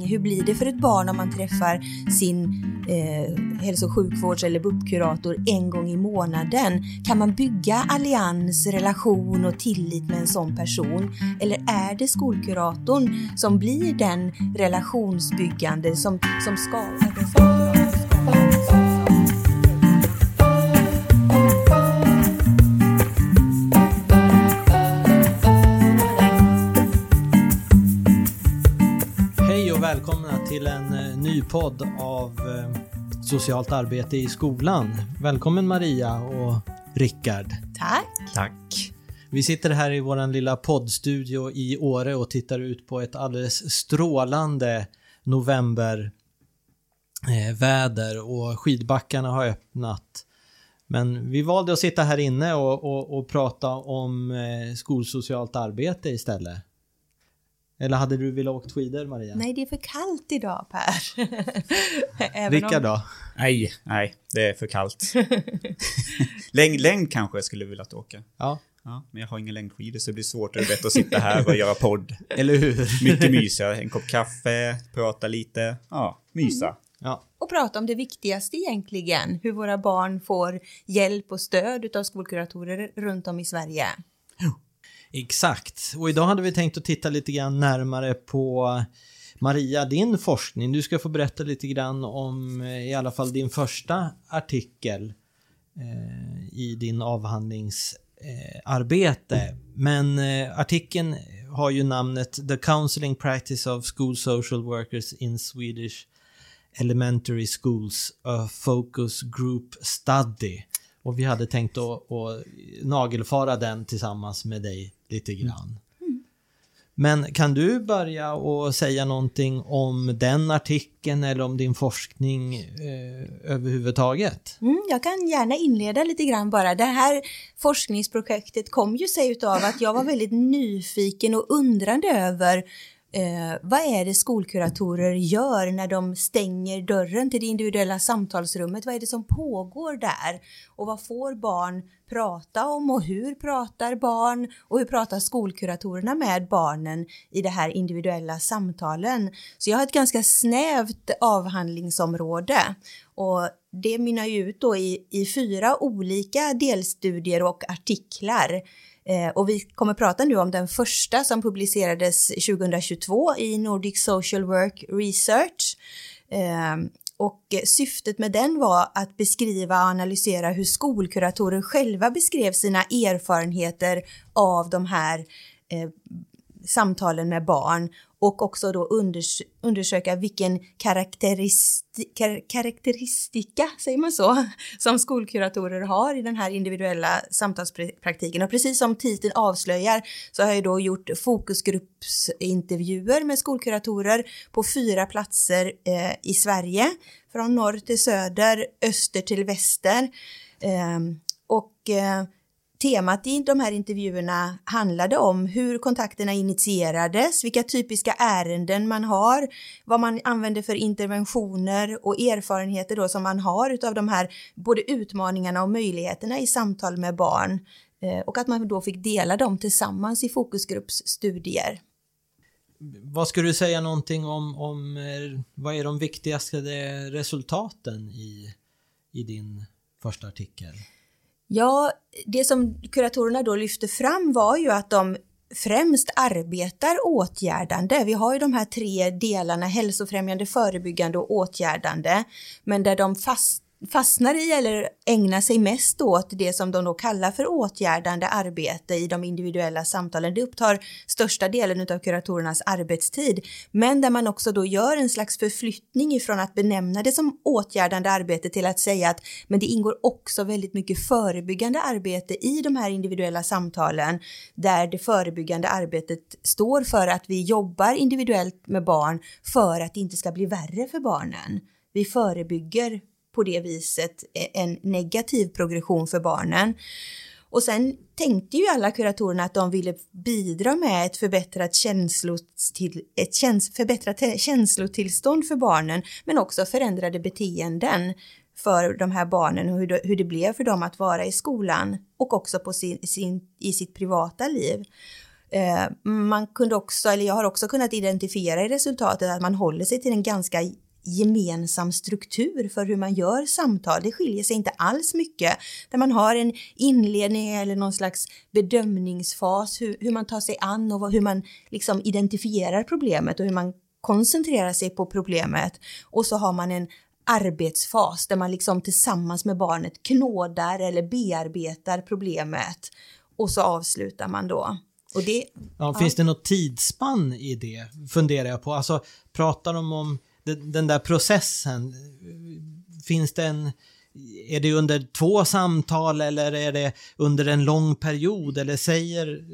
länge. Hur blir det för ett barn om man träffar sin eh, hälso och sjukvårds eller BUP-kurator en gång i månaden? Kan man bygga allians, relation och tillit med en sån person? Eller är det skolkuratorn som blir den relationsbyggande som, som skapar ny podd av eh, Socialt arbete i skolan. Välkommen Maria och Rickard. Tack. Tack. Vi sitter här i vår lilla poddstudio i Åre och tittar ut på ett alldeles strålande novemberväder eh, och skidbackarna har öppnat. Men vi valde att sitta här inne och, och, och prata om skolsocialt arbete istället. Eller hade du velat åka skidor Maria? Nej, det är för kallt idag Per. Vilka om... då? Nej, nej, det är för kallt. längd, längd kanske jag skulle vilja åka. Ja. Ja, men jag har inga längdskidor så det blir svårt. Det är bättre att sitta här och göra podd. Eller hur? Mycket mysigare. En kopp kaffe, prata lite. Ja, mysa. Mm. Ja. Och prata om det viktigaste egentligen. Hur våra barn får hjälp och stöd av skolkuratorer runt om i Sverige. Exakt. Och idag hade vi tänkt att titta lite grann närmare på Maria, din forskning. Du ska få berätta lite grann om eh, i alla fall din första artikel eh, i din avhandlingsarbete. Eh, Men eh, artikeln har ju namnet The Counseling Practice of School Social Workers in Swedish Elementary Schools, a Focus Group Study. Och vi hade tänkt att, att nagelfara den tillsammans med dig lite mm. grann. Mm. Men kan du börja och säga någonting om den artikeln eller om din forskning eh, överhuvudtaget? Mm, jag kan gärna inleda lite grann bara. Det här forskningsprojektet kom ju sig utav att jag var väldigt nyfiken och undrande över Eh, vad är det skolkuratorer gör när de stänger dörren till det individuella samtalsrummet? Vad är det som pågår där? Och vad får barn prata om och hur pratar barn och hur pratar skolkuratorerna med barnen i det här individuella samtalen? Så jag har ett ganska snävt avhandlingsområde och det mynnar ju ut då i, i fyra olika delstudier och artiklar Eh, Eh, och vi kommer prata nu om den första som publicerades 2022 i Nordic Social Work Research. Eh, och syftet med den var att beskriva och analysera hur skolkuratorer själva beskrev sina erfarenheter av de här eh, samtalen med barn och också då unders undersöka vilken karaktäristi kar karaktäristika, säger man så, som skolkuratorer har i den här individuella samtalspraktiken. Och precis som titeln avslöjar så har jag då gjort fokusgruppsintervjuer med skolkuratorer på fyra platser eh, i Sverige, från norr till söder, öster till väster. Eh, och eh, Temat i de här intervjuerna handlade om hur kontakterna initierades, vilka typiska ärenden man har, vad man använder för interventioner och erfarenheter då som man har utav de här både utmaningarna och möjligheterna i samtal med barn eh, och att man då fick dela dem tillsammans i fokusgruppsstudier. Vad skulle du säga någonting om, om eh, vad är de viktigaste resultaten i, i din första artikel? Ja, det som kuratorerna då lyfte fram var ju att de främst arbetar åtgärdande. Vi har ju de här tre delarna, hälsofrämjande, förebyggande och åtgärdande, men där de fast fastnar i eller ägnar sig mest åt det som de då kallar för åtgärdande arbete i de individuella samtalen. Det upptar största delen av kuratorernas arbetstid, men där man också då gör en slags förflyttning ifrån att benämna det som åtgärdande arbete till att säga att men det ingår också väldigt mycket förebyggande arbete i de här individuella samtalen där det förebyggande arbetet står för att vi jobbar individuellt med barn för att det inte ska bli värre för barnen. Vi förebygger på det viset e-, en negativ progression för barnen. Och sen tänkte ju alla kuratorerna att de ville bidra med ett förbättrat, känslotill, ett käns, förbättrat känslotillstånd för barnen, men också förändrade beteenden för de här barnen och hur det, hur det blev för dem att vara i skolan och också på sin, sin, i sitt privata liv. Eh, man kunde också, eller jag har också kunnat identifiera i resultatet att man håller sig till en ganska gemensam struktur för hur man gör samtal. Det skiljer sig inte alls mycket. Där man har en inledning eller någon slags bedömningsfas, hur, hur man tar sig an och hur man liksom identifierar problemet och hur man koncentrerar sig på problemet. Och så har man en arbetsfas där man liksom tillsammans med barnet knådar eller bearbetar problemet och så avslutar man då. Och det, ja, ja. Finns det något tidsspann i det, funderar jag på. Alltså, pratar de om den där processen? Finns det en... Är det under två samtal eller är det under en lång period eller säger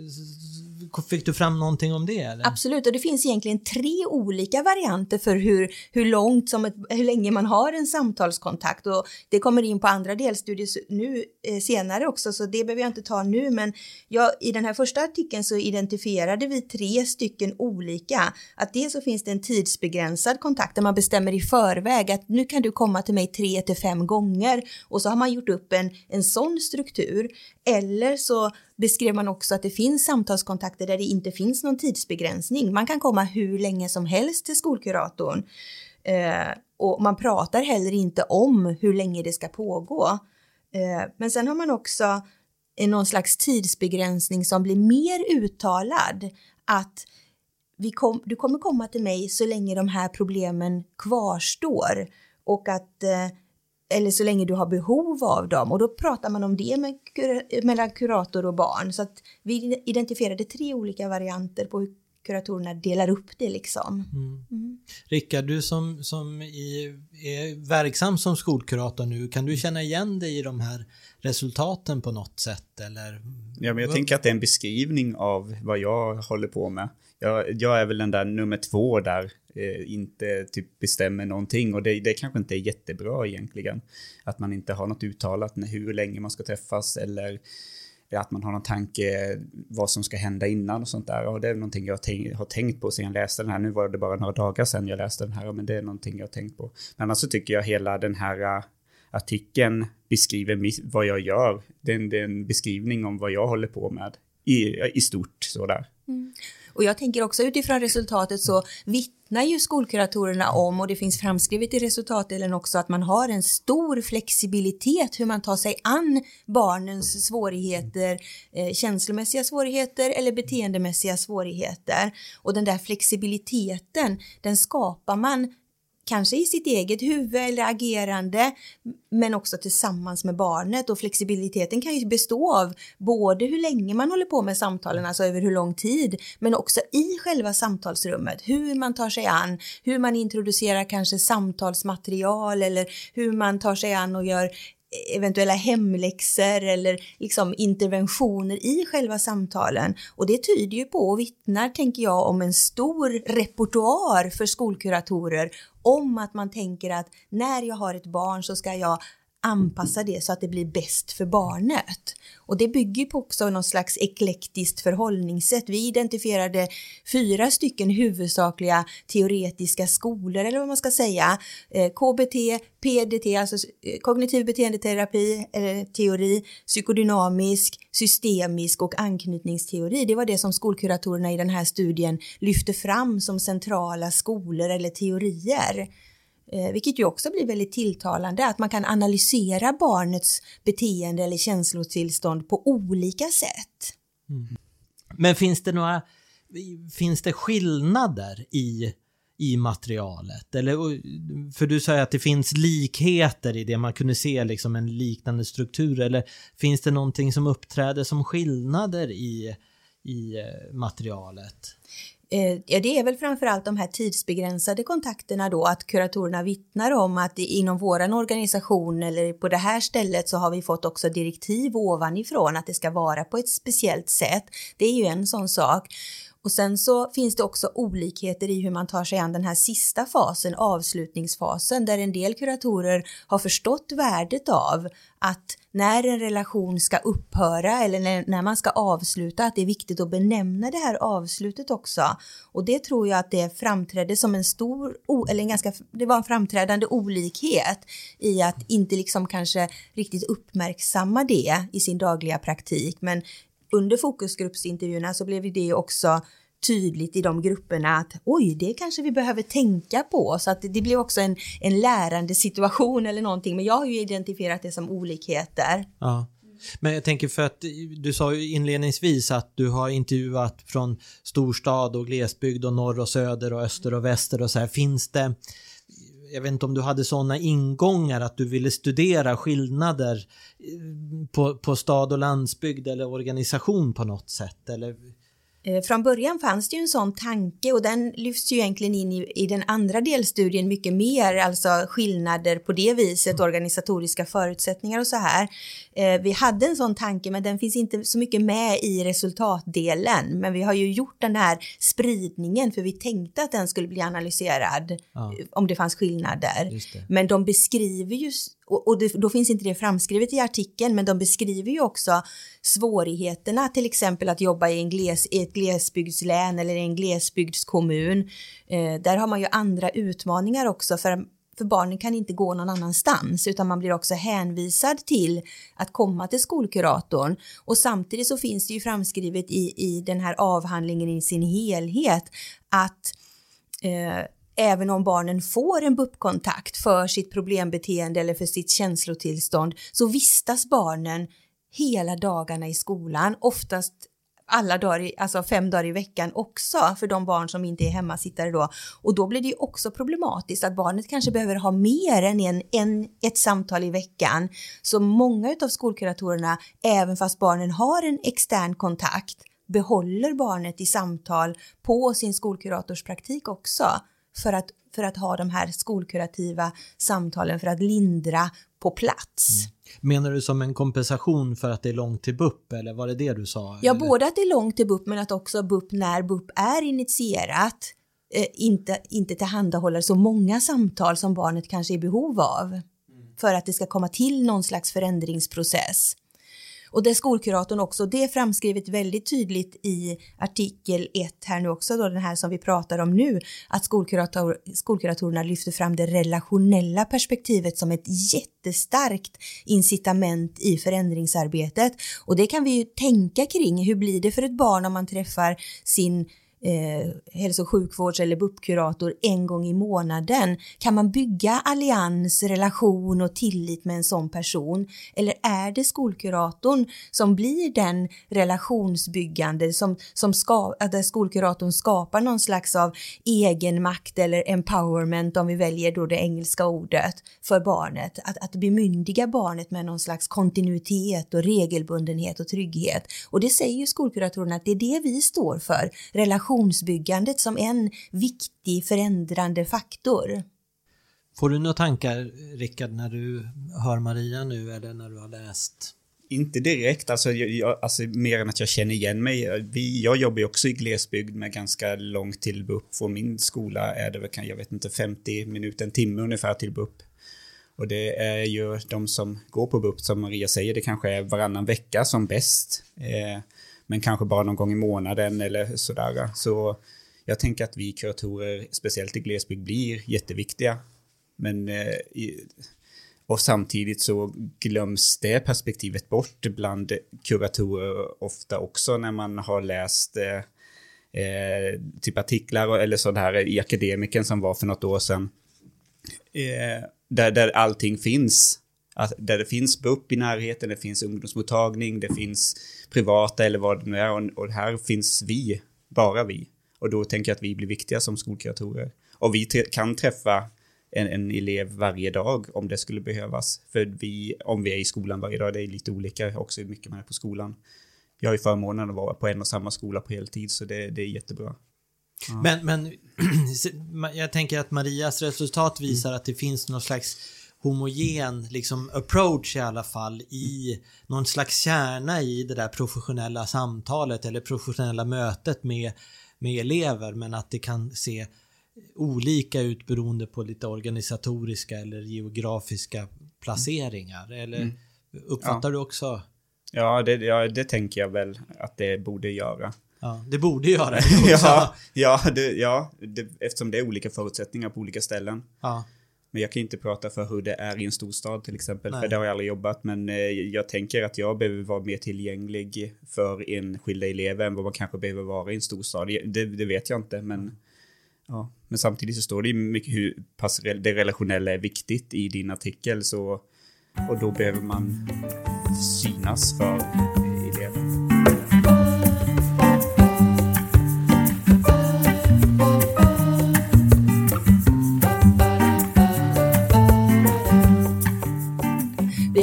Fick du fram någonting om det? Eller? Absolut, och det finns egentligen tre olika varianter för hur, hur långt som ett, hur länge man har en samtalskontakt och det kommer in på andra delstudier nu eh, senare också så det behöver jag inte ta nu men jag, i den här första artikeln så identifierade vi tre stycken olika. Att dels så finns det en tidsbegränsad kontakt där man bestämmer i förväg att nu kan du komma till mig tre till fem gånger och så har man gjort upp en, en sån struktur. Eller så beskrev man också att det finns samtalskontakter där det inte finns någon tidsbegränsning. Man kan komma hur länge som helst till skolkuratorn. Eh, och man pratar heller inte om hur länge det ska pågå. Eh, men sen har man också någon slags tidsbegränsning som blir mer uttalad. Att vi kom, du kommer komma till mig så länge de här problemen kvarstår och att eh, eller så länge du har behov av dem och då pratar man om det med, mellan kurator och barn så att vi identifierade tre olika varianter på hur kuratorerna delar upp det liksom. Mm. Mm. Rickard, du som, som i, är verksam som skolkurator nu, kan du känna igen dig i de här resultaten på något sätt eller? Ja, men jag tänker att det är en beskrivning av vad jag håller på med. Jag, jag är väl den där nummer två där eh, inte typ bestämmer någonting och det, det kanske inte är jättebra egentligen. Att man inte har något uttalat hur länge man ska träffas eller att man har någon tanke vad som ska hända innan och sånt där. Och det är någonting jag tänk, har tänkt på sedan jag läste den här. Nu var det bara några dagar sedan jag läste den här, men det är någonting jag har tänkt på. Men annars så tycker jag hela den här äh, artikeln beskriver vad jag gör. Det är, en, det är en beskrivning om vad jag håller på med i, i stort sådär. Mm. Och jag tänker också utifrån resultatet så vittnar ju skolkuratorerna om och det finns framskrivet i resultatdelen också att man har en stor flexibilitet hur man tar sig an barnens svårigheter, eh, känslomässiga svårigheter eller beteendemässiga svårigheter. Och den där flexibiliteten, den skapar man kanske i sitt eget huvud eller agerande, men också tillsammans med barnet. Och flexibiliteten kan ju bestå av både hur länge man håller på med samtalen, alltså över hur lång tid, men också i själva samtalsrummet, hur man tar sig an, hur man introducerar kanske samtalsmaterial eller hur man tar sig an och gör eventuella hemläxor eller liksom interventioner i själva samtalen. Och det tyder ju på och vittnar, tänker jag, om en stor repertoar för skolkuratorer om att man tänker att när jag har ett barn så ska jag anpassa det så att det blir bäst för barnet. Och det bygger på också någon slags eklektiskt förhållningssätt. Vi identifierade fyra stycken huvudsakliga teoretiska skolor, eller vad man ska säga. Eh, KBT, PDT, alltså eh, kognitiv beteendeterapi eller teori, psykodynamisk, systemisk och anknytningsteori. Det var det som skolkuratorerna i den här studien lyfte fram som centrala skolor eller teorier. Eh, vilket ju också blir väldigt tilltalande, att man kan analysera barnets beteende eller känslotillstånd på olika sätt. Mm. Men finns det några finns det skillnader i, i materialet? Eller, för du säger att det finns likheter i det, man kunde se liksom en liknande struktur. Eller finns det någonting som uppträder som skillnader i, i eh, materialet? Eh, ja, det är väl framförallt de här tidsbegränsade kontakterna då, att kuratorerna vittnar om att inom våran organisation eller på det här stället så har vi fått också direktiv ovanifrån att det ska vara på ett speciellt sätt. Det är ju en sån sak. Och sen så finns det också olikheter i hur man tar sig an den här sista fasen, avslutningsfasen, där en del kuratorer har förstått värdet av att när en relation ska upphöra eller när, man ska avsluta, att det är viktigt att benämna det här avslutet också. Och det tror jag att det framträdde som en stor, eller en ganska, det var en framträdande olikhet i att inte liksom kanske riktigt uppmärksamma det i sin dagliga praktik, men under fokusgruppsintervjuerna så blev det också tydligt i de grupperna att oj, det kanske vi behöver tänka på. Så att det blir också en, en lärande situation eller någonting. Men jag har ju identifierat det som olikheter. Ja. Men jag tänker för att du sa ju inledningsvis att du har intervjuat från storstad och glesbygd och norr och söder och öster och väster och så här. Finns det jag vet inte om du hade sådana ingångar att du ville studera skillnader eh, på, på stad och landsbygd eller organisation på något sätt? Eller Eh, från början fanns det ju en sån tanke och den lyfts ju egentligen in i, i den andra delstudien mycket mer, alltså skillnader på det viset, organisatoriska förutsättningar och så här. Eh, vi hade en sån tanke men den finns inte så mycket med i resultatdelen. Men vi har ju gjort den här spridningen för vi tänkte att den skulle bli analyserad ja. om det fanns skillnader. Det. Men de beskriver ju och, det, då finns inte det framskrivet i artikeln, men de beskriver ju också svårigheterna, till exempel att jobba i, en gles, i ett glesbygdslän eller i en glesbygdskommun. Eh, där har man ju andra utmaningar också, för, för barnen kan inte gå någon annanstans, utan man blir också hänvisad till att komma till skolkuratorn. Och samtidigt så finns det ju framskrivet i, i den här avhandlingen i sin helhet att eh, även om barnen får en BUP-kontakt för sitt problembeteende eller för sitt känslotillstånd så vistas barnen hela dagarna i skolan, oftast alla dagar, alltså fem dagar i veckan också för de barn som inte är hemmasittare då. Och då blir det ju också problematiskt att barnet kanske behöver ha mer än en, en, ett samtal i veckan. Så många av skolkuratorerna, även fast barnen har en extern kontakt, behåller barnet i samtal på sin skolkuratorspraktik också för att, för att ha de här skolkurativa samtalen för att lindra på plats. Mm. Menar du som en kompensation för att det är långt till BUP eller var det det du sa? Ja, eller? både att det är långt till BUP men att också BUP när BUP är initierat eh, inte, inte tillhandahåller så många samtal som barnet kanske är i behov av mm. för att det ska komma till någon slags förändringsprocess. Och det är skolkuratorn också, det är framskrivet väldigt tydligt i artikel 1 här nu också då, den här som vi pratar om nu, att skolkurator, skolkuratorerna lyfter fram det relationella perspektivet som ett jättestarkt incitament i förändringsarbetet. Och det kan vi ju tänka kring, hur blir det för ett barn om man träffar sin eh, hälso och sjukvårds eller BUP-kurator en gång i månaden? Kan man bygga allians, relation och tillit med en sån person? Eller är det skolkuratorn som blir den relationsbyggande som, som ska, där skolkuratorn skapar någon slags av egenmakt eller empowerment om vi väljer då det engelska ordet för barnet? Att, att bemyndiga barnet med någon slags kontinuitet och regelbundenhet och trygghet. Och det säger ju skolkuratorn att det är det vi står för, relation relationsbyggandet som en viktig förändrande faktor. Får du några tankar, Rickard, när du hör Maria nu eller när du har läst? Inte direkt, alltså, jag, alltså mer än att jag känner igen mig. Vi, jag jobbar ju också i glesbygd med ganska långt till BUP. Från min skola är det väl, jag vet inte, 50 minuter, en timme ungefär till BUP. Och det är ju de som går på BUP, som Maria säger, det kanske är varannan vecka som bäst. Eh, men kanske bara någon gång i månaden eller sådär. Så jag tänker att vi kuratorer, speciellt i glesbygd, blir jätteviktiga. Men eh, och samtidigt så glöms det perspektivet bort bland kuratorer ofta också när man har läst eh, eh typ artiklar eller sådär i Akademiken som var för något år sedan. Eh, där, där allting finns att där det finns BUP i närheten, det finns ungdomsmottagning, det finns privata eller vad det nu är och, och här finns vi, bara vi. Och då tänker jag att vi blir viktiga som skolkuratorer. Och vi kan träffa en, en, elev varje dag om det skulle behövas. För vi, om vi är i skolan varje dag, det är lite olika också hur mycket man är på skolan. Jag har ju förmånen att vara på en och samma skola på heltid så det, det är jättebra. Ja. Men, men jag tänker att Marias resultat visar mm. att det finns någon slags homogen liksom approach i alla fall i någon slags kärna i det där professionella samtalet eller professionella mötet med, med elever men att det kan se olika ut beroende på lite organisatoriska eller geografiska placeringar. Eller mm. uppfattar ja. du också? Ja det, ja, det tänker jag väl att det borde göra. Ja, det borde göra det. ja, ja, det, ja det, eftersom det är olika förutsättningar på olika ställen. Ja. Men jag kan inte prata för hur det är i en storstad till exempel, Nej. för det har jag aldrig jobbat. Men eh, jag tänker att jag behöver vara mer tillgänglig för enskilda elever än vad man kanske behöver vara i en storstad. Det, det vet jag inte, men Ja, men samtidigt så står det ju mycket hur pass det relationella är viktigt i din artikel så och då behöver man synas för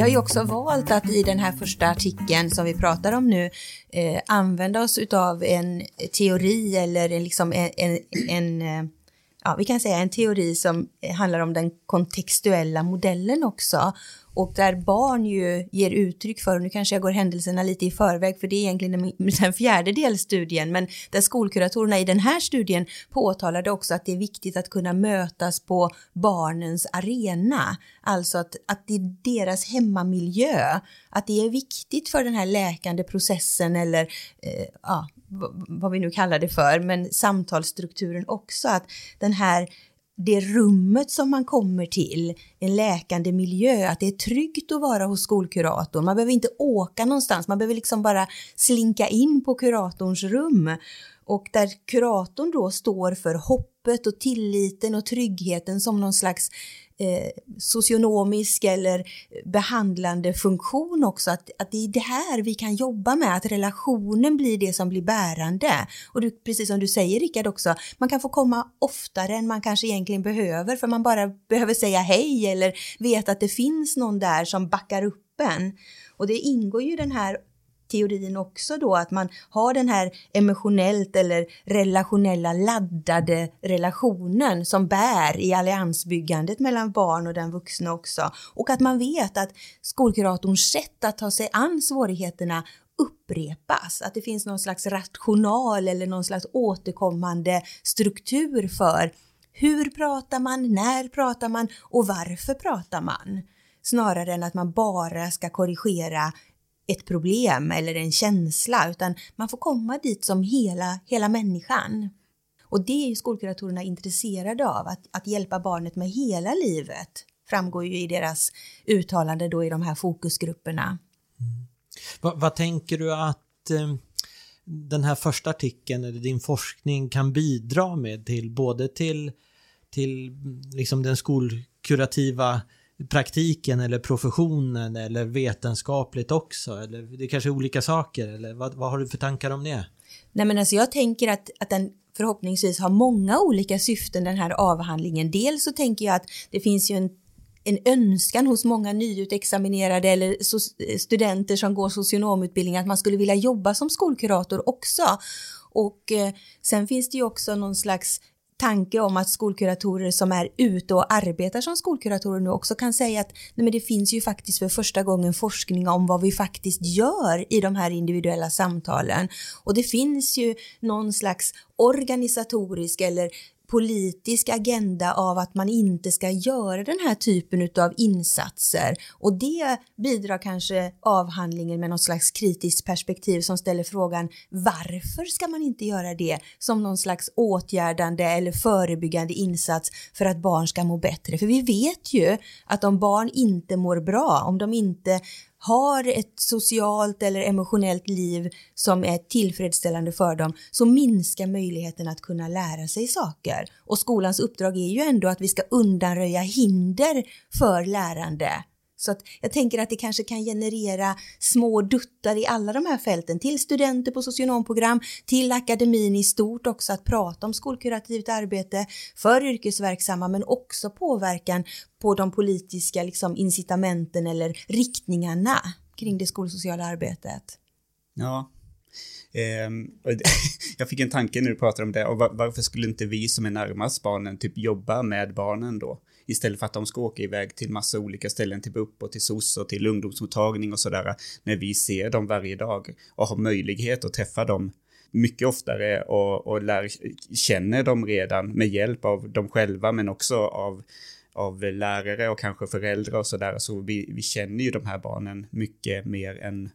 har ju också valt att i den här första artikeln som vi pratar om nu eh, använda oss av en teori eller en, liksom en, en, en eh, ja, vi kan säga en teori som handlar om den kontextuella modellen också. Och där barn ju ger uttryck för, och nu kanske jag går händelserna lite i förväg, för det är egentligen den, fjärdedel studien, men där skolkuratorerna i den här studien påtalade också att det är viktigt att kunna mötas på barnens arena. Alltså att, att det är deras hemmamiljö, att det är viktigt för den här läkande processen eller eh, ja, vad vi nu kallar det för, men samtalsstrukturen också, att den här det rummet som man kommer till, en läkande miljö, att det är tryggt att vara hos skolkuratorn. Man behöver inte åka någonstans, man behöver liksom bara slinka in på kuratorns rum. Och där kuratorn då står för hoppet och tilliten och tryggheten som någon slags eh, socionomisk eller behandlande funktion också. Att, att det är det här vi kan jobba med, att relationen blir det som blir bärande. Och du, precis som du säger Rickard också, man kan få komma oftare än man kanske egentligen behöver för man bara behöver säga hej eller veta att det finns någon där som backar upp en. Och det ingår ju den här teorin också då att man har den här emotionellt eller relationella laddade relationen som bär i alliansbyggandet mellan barn och den vuxna också. Och att man vet att skolkuratorns sätt att ta sig an svårigheterna upprepas, att det finns någon slags rational eller någon slags återkommande struktur för hur pratar man, när pratar man och varför pratar man? Snarare än att man bara ska korrigera ett problem eller en känsla, utan man får komma dit som hela, hela människan. Och det är ju skolkuratorerna intresserade av, att, att hjälpa barnet med hela livet. Framgår ju i deras uttalande då i de här fokusgrupperna. Mm. Vad, vad tänker du att eh, den här första artikeln eller din forskning kan bidra med till både till, till mm, liksom den skolkurativa praktiken eller professionen eller vetenskapligt också? Eller det är kanske är olika saker eller vad, vad har du för tankar om det? Nej men alltså jag tänker att, att den förhoppningsvis har många olika syften den här avhandlingen. Dels så tänker jag att det finns ju en en önskan hos många nyutexaminerade eller studenter som går socionomutbildning att man skulle vilja jobba som skolkurator också. Och eh, sen finns det ju också någon slags tanke om att skolkuratorer som är ute och arbetar som skolkuratorer nu också kan säga att nej men det finns ju faktiskt för första gången forskning om vad vi faktiskt gör i de här individuella samtalen. Och det finns ju någon slags organisatorisk eller politisk agenda av att man inte ska göra den här typen av insatser och det bidrar kanske avhandlingen med något slags kritiskt perspektiv som ställer frågan varför ska man inte göra det som någon slags åtgärdande eller förebyggande insats för att barn ska må bättre? För vi vet ju att om barn inte mår bra, om de inte har ett socialt eller emotionellt liv som är tillfredsställande för dem så minskar möjligheten att kunna lära sig saker. Och skolans uppdrag är ju ändå att vi ska undanröja hinder för lärande. Så att jag tänker att det kanske kan generera små duttar i alla de här fälten till studenter på socionomprogram, till akademin i stort också att prata om skolkurativt arbete för yrkesverksamma men också påverkan på de politiska liksom, incitamenten eller riktningarna kring det skolsociala arbetet. Ja. Ehm, jag fick en tanke när du pratade om det och varför skulle inte vi som är närmast barnen typ jobba med barnen då? Istället för att de ska åka iväg till massa olika ställen, till BUP och till SOS och till ungdomsmottagning och sådär. När vi ser dem varje dag och har möjlighet att träffa dem mycket oftare och, och lär, känner dem redan med hjälp av dem själva men också av, av lärare och kanske föräldrar och sådär. Så vi, vi känner ju de här barnen mycket mer än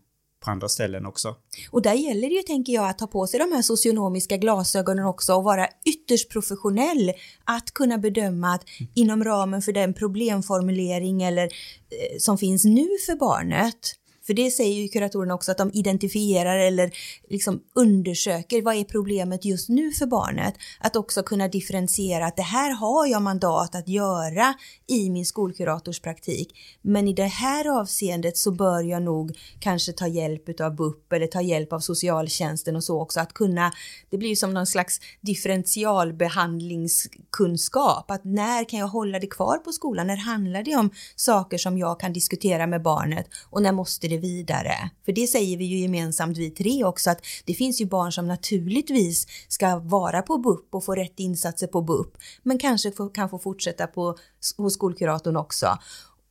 på andra ställen också. Och där gäller det ju, tänker jag, att ta på sig de här socionomiska glasögonen också och vara ytterst professionell. Att kunna bedöma att inom ramen för den problemformulering eller eh, som finns nu för barnet för det säger ju kuratorerna också att de identifierar eller liksom undersöker vad är problemet just nu för barnet. Att också kunna differentiera att det här har jag mandat att göra i min skolkuratorspraktik. Men i det här avseendet så bör jag nog kanske ta hjälp av BUP eller ta hjälp av socialtjänsten och så också. Att kunna, det blir ju som någon slags differentialbehandlingskunskap. Att när kan jag hålla det kvar på skolan? När handlar det om saker som jag kan diskutera med barnet och när måste det vidare. För det säger vi ju gemensamt vi tre också att det finns ju barn som naturligtvis ska vara på BUP och få rätt insatser på BUP men kanske kan få fortsätta på, hos skolkuratorn också.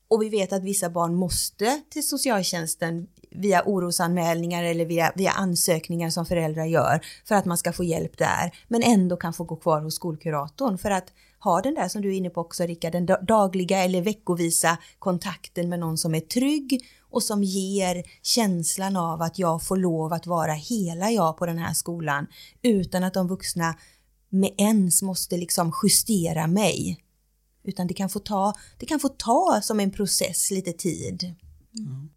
Och vi vet att vissa barn måste till socialtjänsten via orosanmälningar eller via, via ansökningar som föräldrar gör för att man ska få hjälp där, men ändå kan få gå kvar hos skolkuratorn för att ha den där som du är inne på också Rickard, den dagliga eller veckovisa kontakten med någon som är trygg och som ger känslan av att jag får lov att vara hela jag på den här skolan utan att de vuxna med ens måste liksom justera mig. Utan det kan få ta, det kan få ta som en process lite tid. Mm.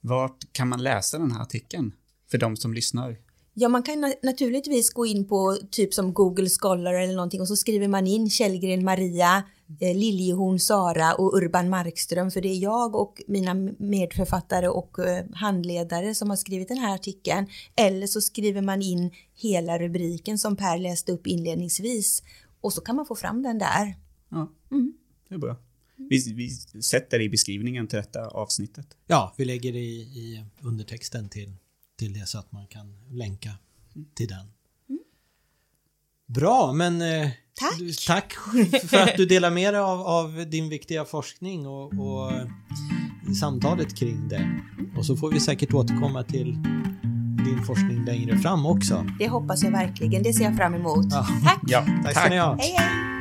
Vart kan man läsa den här artikeln för de som lyssnar? Ja, man kan naturligtvis gå in på typ som Google Scholar eller någonting och så skriver man in Källgren Maria, eh, Liljehorn Sara och Urban Markström för det är jag och mina medförfattare och eh, handledare som har skrivit den här artikeln. Eller så skriver man in hela rubriken som Per läste upp inledningsvis och så kan man få fram den där. Ja, mm. det är bra. Vi, vi sätter det i beskrivningen till detta avsnittet. Ja, vi lägger det i, i undertexten till till det så att man kan länka till den. Mm. Bra, men eh, tack. tack för att du delar med dig av, av din viktiga forskning och, och samtalet kring det. Och så får vi säkert återkomma till din forskning längre fram också. Det hoppas jag verkligen. Det ser jag fram emot. Ja. Tack! Ja, tack ska ni ha. Hej, hej.